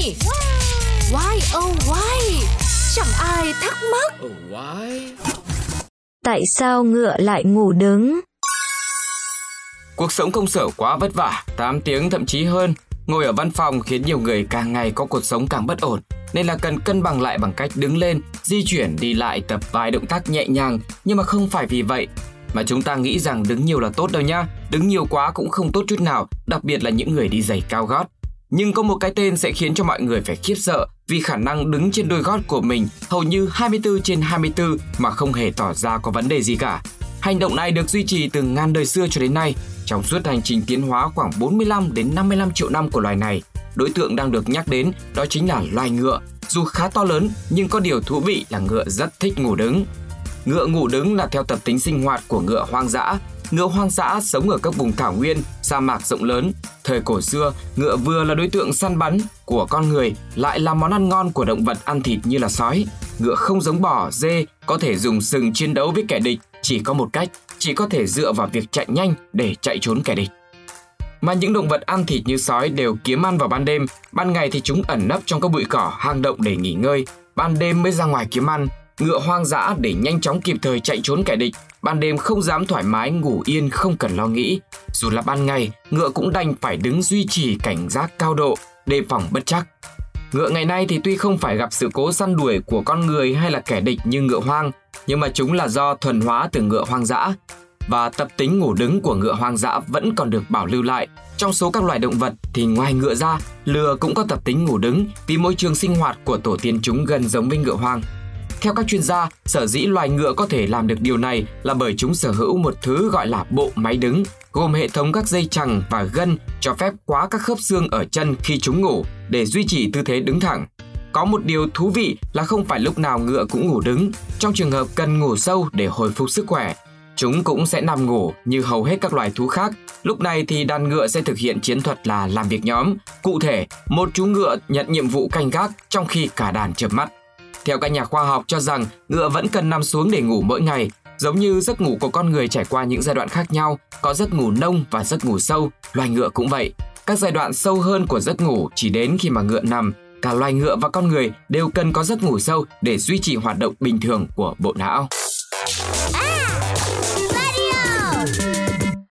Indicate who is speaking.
Speaker 1: nhỉ? Why oh why? Chẳng ai thắc mắc.
Speaker 2: Oh, why?
Speaker 3: Tại sao ngựa lại ngủ đứng?
Speaker 2: Cuộc sống công sở quá vất vả, 8 tiếng thậm chí hơn. Ngồi ở văn phòng khiến nhiều người càng ngày có cuộc sống càng bất ổn, nên là cần cân bằng lại bằng cách đứng lên, di chuyển đi lại tập vài động tác nhẹ nhàng, nhưng mà không phải vì vậy mà chúng ta nghĩ rằng đứng nhiều là tốt đâu nhá. Đứng nhiều quá cũng không tốt chút nào, đặc biệt là những người đi giày cao gót. Nhưng có một cái tên sẽ khiến cho mọi người phải khiếp sợ vì khả năng đứng trên đôi gót của mình hầu như 24 trên 24 mà không hề tỏ ra có vấn đề gì cả. Hành động này được duy trì từ ngàn đời xưa cho đến nay. Trong suốt hành trình tiến hóa khoảng 45 đến 55 triệu năm của loài này, đối tượng đang được nhắc đến đó chính là loài ngựa. Dù khá to lớn nhưng có điều thú vị là ngựa rất thích ngủ đứng. Ngựa ngủ đứng là theo tập tính sinh hoạt của ngựa hoang dã. Ngựa hoang dã sống ở các vùng thảo nguyên, sa mạc rộng lớn. Thời cổ xưa, ngựa vừa là đối tượng săn bắn của con người, lại là món ăn ngon của động vật ăn thịt như là sói. Ngựa không giống bò, dê, có thể dùng sừng chiến đấu với kẻ địch, chỉ có một cách, chỉ có thể dựa vào việc chạy nhanh để chạy trốn kẻ địch. Mà những động vật ăn thịt như sói đều kiếm ăn vào ban đêm, ban ngày thì chúng ẩn nấp trong các bụi cỏ, hang động để nghỉ ngơi, ban đêm mới ra ngoài kiếm ăn. Ngựa hoang dã để nhanh chóng kịp thời chạy trốn kẻ địch, ban đêm không dám thoải mái ngủ yên không cần lo nghĩ. Dù là ban ngày, ngựa cũng đành phải đứng duy trì cảnh giác cao độ, đề phòng bất chắc. Ngựa ngày nay thì tuy không phải gặp sự cố săn đuổi của con người hay là kẻ địch như ngựa hoang, nhưng mà chúng là do thuần hóa từ ngựa hoang dã. Và tập tính ngủ đứng của ngựa hoang dã vẫn còn được bảo lưu lại. Trong số các loài động vật thì ngoài ngựa ra, lừa cũng có tập tính ngủ đứng vì môi trường sinh hoạt của tổ tiên chúng gần giống với ngựa hoang. Theo các chuyên gia, sở dĩ loài ngựa có thể làm được điều này là bởi chúng sở hữu một thứ gọi là bộ máy đứng, gồm hệ thống các dây chằng và gân cho phép quá các khớp xương ở chân khi chúng ngủ để duy trì tư thế đứng thẳng. Có một điều thú vị là không phải lúc nào ngựa cũng ngủ đứng. Trong trường hợp cần ngủ sâu để hồi phục sức khỏe, chúng cũng sẽ nằm ngủ như hầu hết các loài thú khác. Lúc này thì đàn ngựa sẽ thực hiện chiến thuật là làm việc nhóm. Cụ thể, một chú ngựa nhận nhiệm vụ canh gác trong khi cả đàn chợp mắt. Theo các nhà khoa học cho rằng ngựa vẫn cần nằm xuống để ngủ mỗi ngày, giống như giấc ngủ của con người trải qua những giai đoạn khác nhau, có giấc ngủ nông và giấc ngủ sâu, loài ngựa cũng vậy. Các giai đoạn sâu hơn của giấc ngủ chỉ đến khi mà ngựa nằm, cả loài ngựa và con người đều cần có giấc ngủ sâu để duy trì hoạt động bình thường của bộ não.